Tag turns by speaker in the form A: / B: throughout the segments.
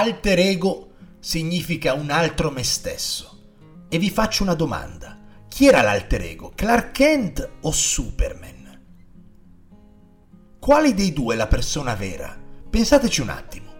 A: Alter ego significa un altro me stesso. E vi faccio una domanda. Chi era l'alter ego? Clark Kent o Superman? Quale dei due è la persona vera? Pensateci un attimo.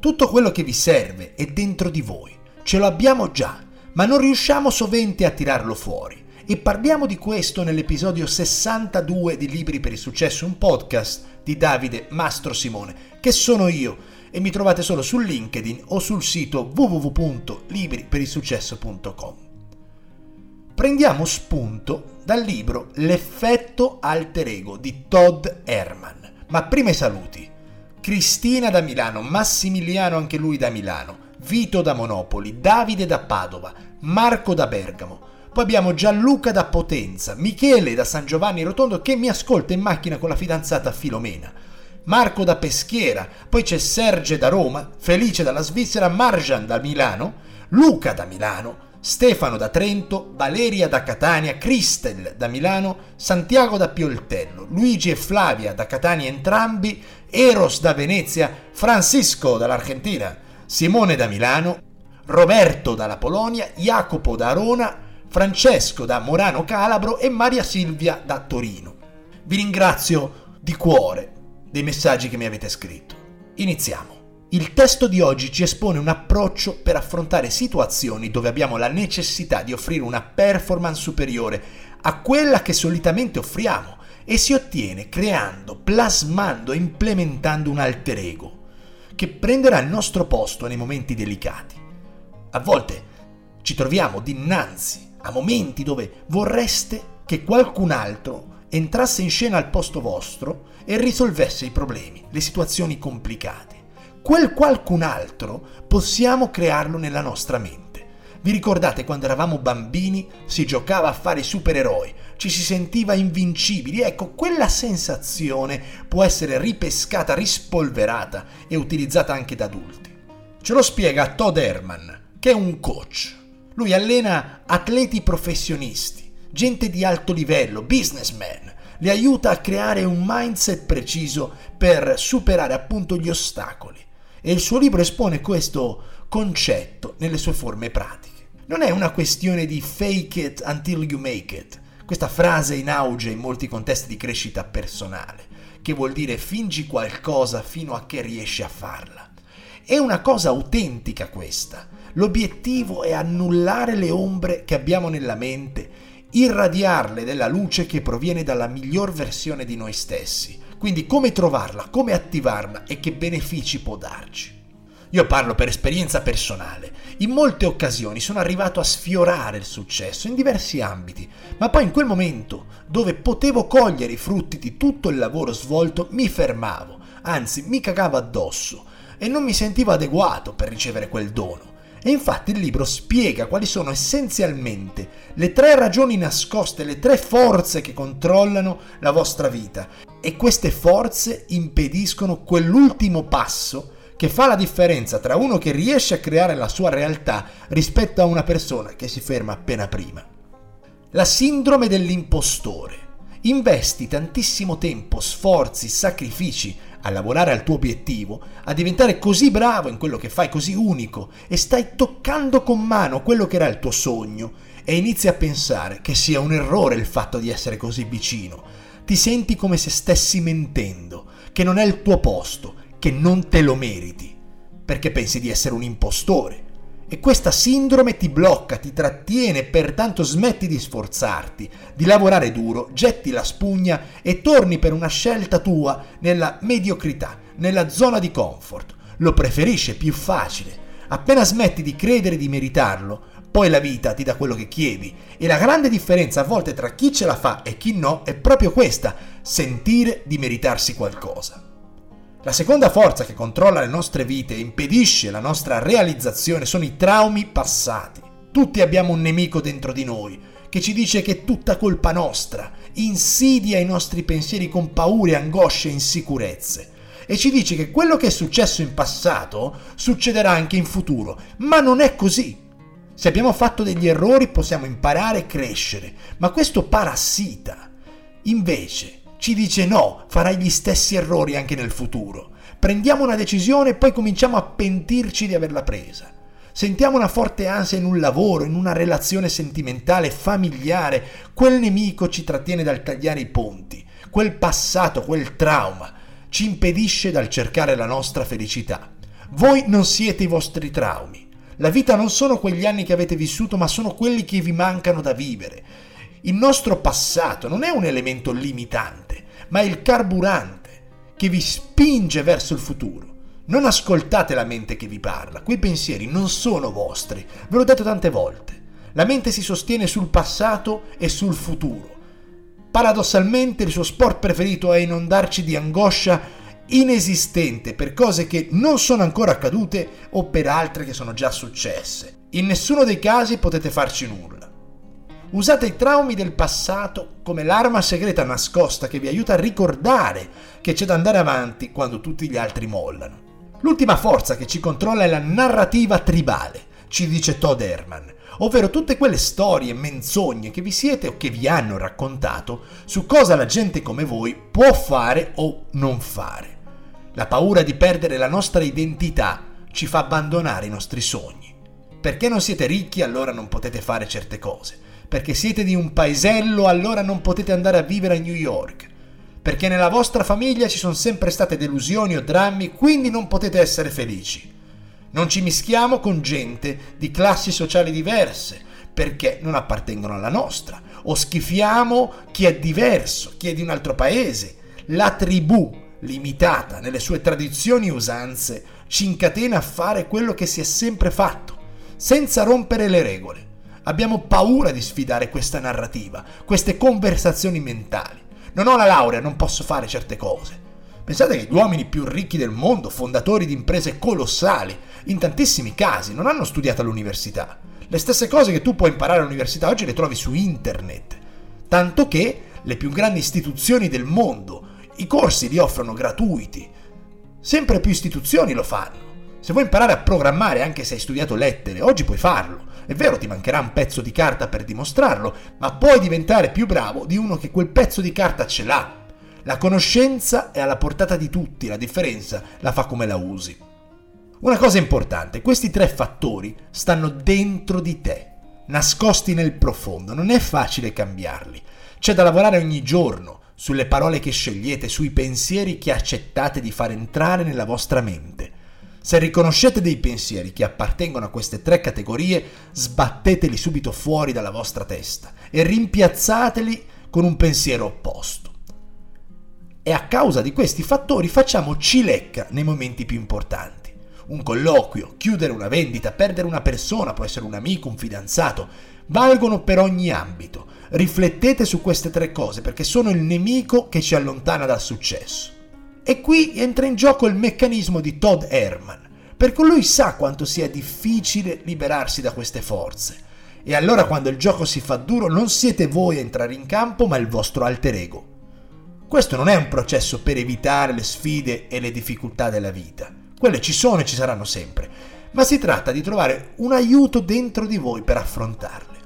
A: Tutto quello che vi serve è dentro di voi, ce lo abbiamo già, ma non riusciamo sovente a tirarlo fuori. E parliamo di questo nell'episodio 62 di Libri per il Successo, un podcast di Davide Mastro Simone, che sono io e mi trovate solo su LinkedIn o sul sito www.libriperilsuccesso.com. Prendiamo spunto dal libro L'effetto alter ego di Todd Herman. Ma prima i saluti. Cristina da Milano, Massimiliano anche lui da Milano, Vito da Monopoli, Davide da Padova, Marco da Bergamo. Poi abbiamo Gianluca da Potenza, Michele da San Giovanni Rotondo che mi ascolta in macchina con la fidanzata Filomena. Marco da Peschiera, poi c'è Serge da Roma, Felice dalla Svizzera, Marjan da Milano, Luca da Milano, Stefano da Trento, Valeria da Catania, Cristel da Milano, Santiago da Pioltello, Luigi e Flavia da Catania entrambi, Eros da Venezia, Francisco dall'Argentina, Simone da Milano, Roberto dalla Polonia, Jacopo da Arona, Francesco da Morano Calabro e Maria Silvia da Torino. Vi ringrazio di cuore dei messaggi che mi avete scritto. Iniziamo. Il testo di oggi ci espone un approccio per affrontare situazioni dove abbiamo la necessità di offrire una performance superiore a quella che solitamente offriamo e si ottiene creando, plasmando e implementando un alter ego che prenderà il nostro posto nei momenti delicati. A volte ci troviamo dinanzi a momenti dove vorreste che qualcun altro entrasse in scena al posto vostro e risolvesse i problemi, le situazioni complicate. Quel qualcun altro possiamo crearlo nella nostra mente. Vi ricordate quando eravamo bambini si giocava a fare supereroi, ci si sentiva invincibili? Ecco, quella sensazione può essere ripescata, rispolverata e utilizzata anche da adulti. Ce lo spiega Todd Herman, che è un coach. Lui allena atleti professionisti, gente di alto livello, businessmen, li aiuta a creare un mindset preciso per superare appunto gli ostacoli. E il suo libro espone questo concetto nelle sue forme pratiche. Non è una questione di fake it until you make it, questa frase in auge in molti contesti di crescita personale, che vuol dire fingi qualcosa fino a che riesci a farla. È una cosa autentica questa. L'obiettivo è annullare le ombre che abbiamo nella mente irradiarle della luce che proviene dalla miglior versione di noi stessi. Quindi come trovarla, come attivarla e che benefici può darci. Io parlo per esperienza personale. In molte occasioni sono arrivato a sfiorare il successo in diversi ambiti, ma poi in quel momento dove potevo cogliere i frutti di tutto il lavoro svolto mi fermavo, anzi mi cagavo addosso e non mi sentivo adeguato per ricevere quel dono. E infatti il libro spiega quali sono essenzialmente le tre ragioni nascoste, le tre forze che controllano la vostra vita. E queste forze impediscono quell'ultimo passo che fa la differenza tra uno che riesce a creare la sua realtà rispetto a una persona che si ferma appena prima. La sindrome dell'impostore. Investi tantissimo tempo, sforzi, sacrifici a lavorare al tuo obiettivo, a diventare così bravo in quello che fai, così unico, e stai toccando con mano quello che era il tuo sogno, e inizi a pensare che sia un errore il fatto di essere così vicino. Ti senti come se stessi mentendo, che non è il tuo posto, che non te lo meriti, perché pensi di essere un impostore e questa sindrome ti blocca, ti trattiene, pertanto smetti di sforzarti, di lavorare duro, getti la spugna e torni per una scelta tua nella mediocrità, nella zona di comfort. Lo preferisce più facile. Appena smetti di credere di meritarlo, poi la vita ti dà quello che chiedi. E la grande differenza a volte tra chi ce la fa e chi no è proprio questa, sentire di meritarsi qualcosa. La seconda forza che controlla le nostre vite e impedisce la nostra realizzazione sono i traumi passati. Tutti abbiamo un nemico dentro di noi che ci dice che è tutta colpa nostra, insidia i nostri pensieri con paure, angosce e insicurezze e ci dice che quello che è successo in passato succederà anche in futuro, ma non è così. Se abbiamo fatto degli errori possiamo imparare e crescere, ma questo parassita. Invece, ci dice no, farai gli stessi errori anche nel futuro, Prendiamo una decisione e poi cominciamo a pentirci di averla presa. Sentiamo una forte ansia in un lavoro, in una relazione sentimentale, familiare. Quel nemico ci trattiene dal tagliare i ponti. Quel passato, quel trauma ci impedisce dal cercare la nostra felicità. Voi non siete i vostri traumi. La vita non sono quegli anni che avete vissuto, ma sono quelli che vi mancano da vivere. Il nostro passato non è un elemento limitante, ma è il carburante che vi spinge verso il futuro. Non ascoltate la mente che vi parla, quei pensieri non sono vostri, ve l'ho detto tante volte. La mente si sostiene sul passato e sul futuro. Paradossalmente il suo sport preferito è inondarci di angoscia inesistente per cose che non sono ancora accadute o per altre che sono già successe. In nessuno dei casi potete farci nulla. Usate i traumi del passato come l'arma segreta nascosta che vi aiuta a ricordare che c'è da andare avanti quando tutti gli altri mollano. L'ultima forza che ci controlla è la narrativa tribale, ci dice Todd Herman, ovvero tutte quelle storie, menzogne che vi siete o che vi hanno raccontato su cosa la gente come voi può fare o non fare. La paura di perdere la nostra identità ci fa abbandonare i nostri sogni. Perché non siete ricchi allora non potete fare certe cose. Perché siete di un paesello allora non potete andare a vivere a New York perché nella vostra famiglia ci sono sempre state delusioni o drammi, quindi non potete essere felici. Non ci mischiamo con gente di classi sociali diverse, perché non appartengono alla nostra, o schifiamo chi è diverso, chi è di un altro paese. La tribù, limitata nelle sue tradizioni e usanze, ci incatena a fare quello che si è sempre fatto, senza rompere le regole. Abbiamo paura di sfidare questa narrativa, queste conversazioni mentali non ho la laurea, non posso fare certe cose. Pensate che gli uomini più ricchi del mondo, fondatori di imprese colossali, in tantissimi casi non hanno studiato all'università. Le stesse cose che tu puoi imparare all'università oggi le trovi su internet. Tanto che le più grandi istituzioni del mondo i corsi li offrono gratuiti. Sempre più istituzioni lo fanno. Se vuoi imparare a programmare anche se hai studiato lettere, oggi puoi farlo. È vero, ti mancherà un pezzo di carta per dimostrarlo, ma puoi diventare più bravo di uno che quel pezzo di carta ce l'ha. La conoscenza è alla portata di tutti, la differenza la fa come la usi. Una cosa importante, questi tre fattori stanno dentro di te, nascosti nel profondo, non è facile cambiarli. C'è da lavorare ogni giorno sulle parole che scegliete, sui pensieri che accettate di far entrare nella vostra mente. Se riconoscete dei pensieri che appartengono a queste tre categorie, sbatteteli subito fuori dalla vostra testa e rimpiazzateli con un pensiero opposto. E a causa di questi fattori facciamo cilecca nei momenti più importanti. Un colloquio, chiudere una vendita, perdere una persona, può essere un amico, un fidanzato, valgono per ogni ambito. Riflettete su queste tre cose perché sono il nemico che ci allontana dal successo. E qui entra in gioco il meccanismo di Todd Herman, perché lui sa quanto sia difficile liberarsi da queste forze. E allora quando il gioco si fa duro non siete voi a entrare in campo, ma il vostro alter ego. Questo non è un processo per evitare le sfide e le difficoltà della vita. Quelle ci sono e ci saranno sempre, ma si tratta di trovare un aiuto dentro di voi per affrontarle.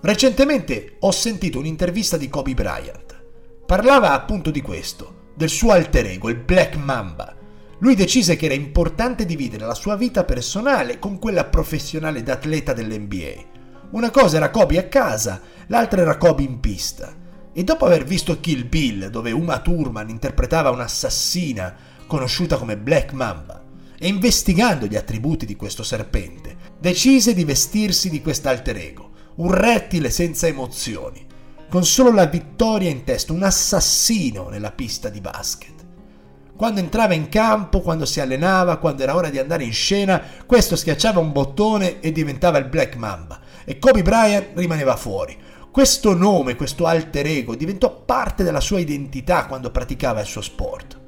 A: Recentemente ho sentito un'intervista di Kobe Bryant. Parlava appunto di questo, del suo alter ego, il Black Mamba. Lui decise che era importante dividere la sua vita personale con quella professionale d'atleta dell'NBA. Una cosa era Kobe a casa, l'altra era Kobe in pista. E dopo aver visto Kill Bill, dove Uma Thurman interpretava un'assassina conosciuta come Black Mamba, e investigando gli attributi di questo serpente, decise di vestirsi di quest'alter ego, un rettile senza emozioni, con solo la vittoria in testa, un assassino nella pista di basket. Quando entrava in campo, quando si allenava, quando era ora di andare in scena, questo schiacciava un bottone e diventava il Black Mamba e Kobe Bryant rimaneva fuori. Questo nome, questo alter ego diventò parte della sua identità quando praticava il suo sport.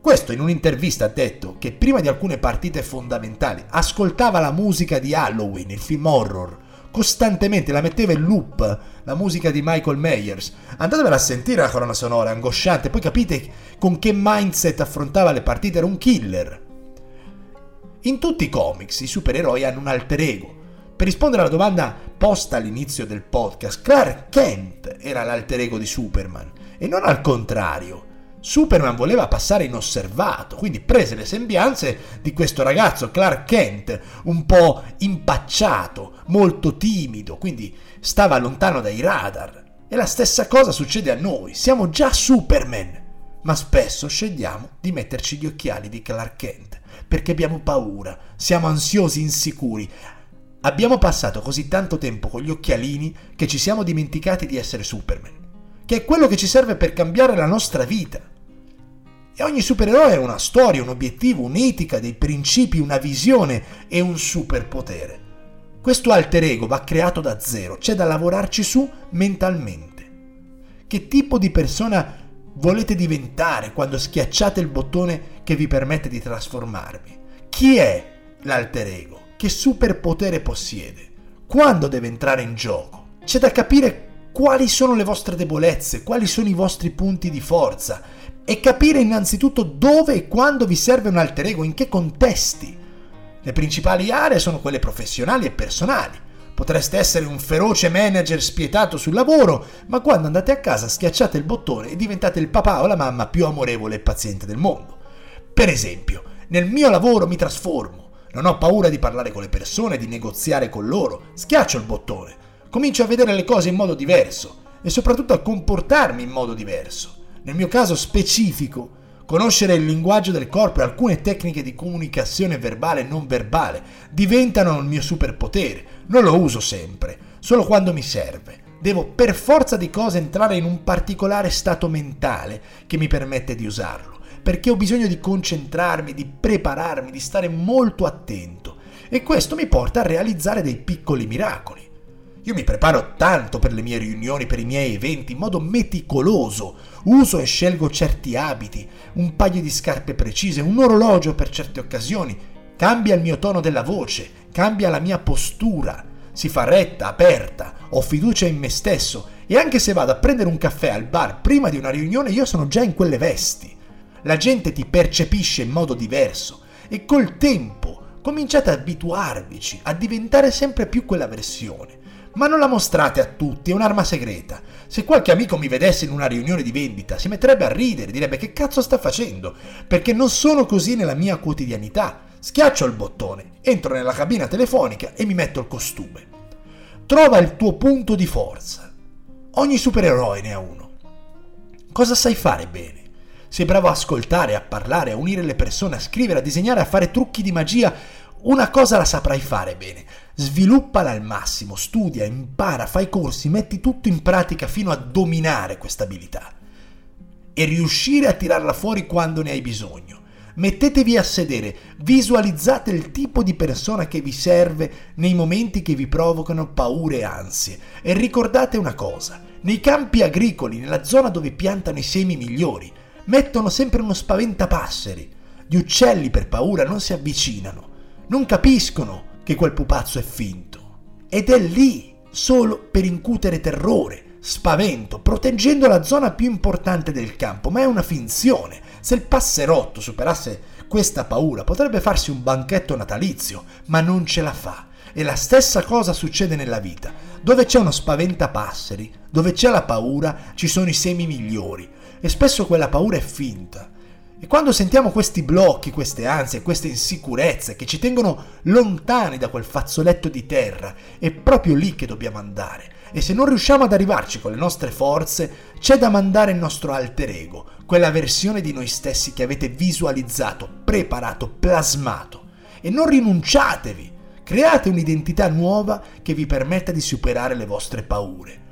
A: Questo in un'intervista ha detto che prima di alcune partite fondamentali ascoltava la musica di Halloween, il film horror, costantemente, la metteva in loop, la musica di Michael Myers. Andatevela a sentire la colonna sonora, angosciante, poi capite con che mindset affrontava le partite, era un killer. In tutti i comics i supereroi hanno un alter ego. Per rispondere alla domanda posta all'inizio del podcast, Clark Kent era l'alter ego di Superman e non al contrario. Superman voleva passare inosservato, quindi prese le sembianze di questo ragazzo Clark Kent, un po' impacciato, molto timido, quindi stava lontano dai radar. E la stessa cosa succede a noi, siamo già Superman, ma spesso scegliamo di metterci gli occhiali di Clark Kent, perché abbiamo paura, siamo ansiosi, insicuri. Abbiamo passato così tanto tempo con gli occhialini che ci siamo dimenticati di essere Superman che è quello che ci serve per cambiare la nostra vita. E ogni supereroe ha una storia, un obiettivo, un'etica, dei principi, una visione e un superpotere. Questo alter ego va creato da zero, c'è da lavorarci su mentalmente. Che tipo di persona volete diventare quando schiacciate il bottone che vi permette di trasformarvi? Chi è l'alter ego? Che superpotere possiede? Quando deve entrare in gioco? C'è da capire quali sono le vostre debolezze, quali sono i vostri punti di forza e capire innanzitutto dove e quando vi serve un alter ego, in che contesti. Le principali aree sono quelle professionali e personali. Potreste essere un feroce manager spietato sul lavoro, ma quando andate a casa schiacciate il bottone e diventate il papà o la mamma più amorevole e paziente del mondo. Per esempio, nel mio lavoro mi trasformo. Non ho paura di parlare con le persone, di negoziare con loro. Schiaccio il bottone comincio a vedere le cose in modo diverso e soprattutto a comportarmi in modo diverso. Nel mio caso specifico, conoscere il linguaggio del corpo e alcune tecniche di comunicazione verbale e non verbale diventano il mio superpotere. Non lo uso sempre, solo quando mi serve. Devo per forza di cose entrare in un particolare stato mentale che mi permette di usarlo, perché ho bisogno di concentrarmi, di prepararmi, di stare molto attento e questo mi porta a realizzare dei piccoli miracoli. Io mi preparo tanto per le mie riunioni, per i miei eventi, in modo meticoloso. Uso e scelgo certi abiti, un paio di scarpe precise, un orologio per certe occasioni. Cambia il mio tono della voce, cambia la mia postura. Si fa retta, aperta, ho fiducia in me stesso e anche se vado a prendere un caffè al bar prima di una riunione io sono già in quelle vesti. La gente ti percepisce in modo diverso e col tempo cominciate ad abituarvici a diventare sempre più quella versione ma non la mostrate a tutti, è un'arma segreta. Se qualche amico mi vedesse in una riunione di vendita, si metterebbe a ridere, direbbe che cazzo sta facendo, perché non sono così nella mia quotidianità. Schiaccio il bottone, entro nella cabina telefonica e mi metto il costume. Trova il tuo punto di forza. Ogni supereroe ne ha uno. Cosa sai fare bene? Sei bravo a ascoltare, a parlare, a unire le persone, a scrivere, a disegnare, a fare trucchi di magia. Una cosa la saprai fare bene sviluppala al massimo, studia, impara, fai corsi, metti tutto in pratica fino a dominare questa abilità e riuscire a tirarla fuori quando ne hai bisogno. Mettetevi a sedere, visualizzate il tipo di persona che vi serve nei momenti che vi provocano paure e ansie e ricordate una cosa, nei campi agricoli, nella zona dove piantano i semi migliori, mettono sempre uno spaventapasseri. Gli uccelli per paura non si avvicinano, non capiscono che quel pupazzo è finto. Ed è lì solo per incutere terrore, spavento, proteggendo la zona più importante del campo, ma è una finzione. Se il passerotto superasse questa paura potrebbe farsi un banchetto natalizio, ma non ce la fa. E la stessa cosa succede nella vita. Dove c'è uno spaventapasseri, dove c'è la paura, ci sono i semi migliori. E spesso quella paura è finta. E quando sentiamo questi blocchi, queste ansie, queste insicurezze che ci tengono lontani da quel fazzoletto di terra, è proprio lì che dobbiamo andare. E se non riusciamo ad arrivarci con le nostre forze, c'è da mandare il nostro alter ego, quella versione di noi stessi che avete visualizzato, preparato, plasmato. E non rinunciatevi, create un'identità nuova che vi permetta di superare le vostre paure.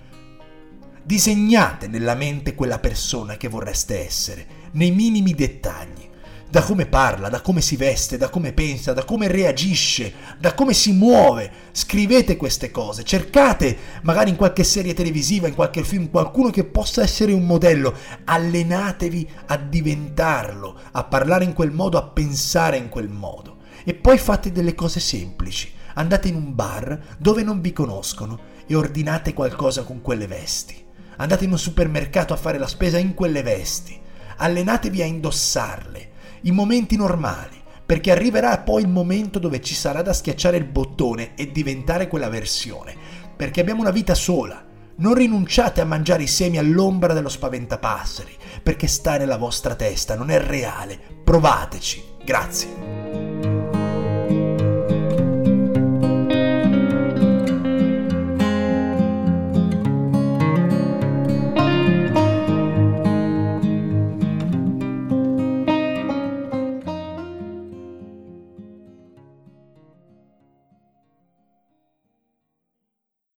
A: Disegnate nella mente quella persona che vorreste essere nei minimi dettagli, da come parla, da come si veste, da come pensa, da come reagisce, da come si muove. Scrivete queste cose, cercate magari in qualche serie televisiva, in qualche film, qualcuno che possa essere un modello, allenatevi a diventarlo, a parlare in quel modo, a pensare in quel modo. E poi fate delle cose semplici. Andate in un bar dove non vi conoscono e ordinate qualcosa con quelle vesti. Andate in un supermercato a fare la spesa in quelle vesti allenatevi a indossarle, in momenti normali, perché arriverà poi il momento dove ci sarà da schiacciare il bottone e diventare quella versione, perché abbiamo una vita sola, Non rinunciate a mangiare i semi all'ombra dello spaventapasseri, perché sta nella vostra testa, non è reale. Provateci. Grazie.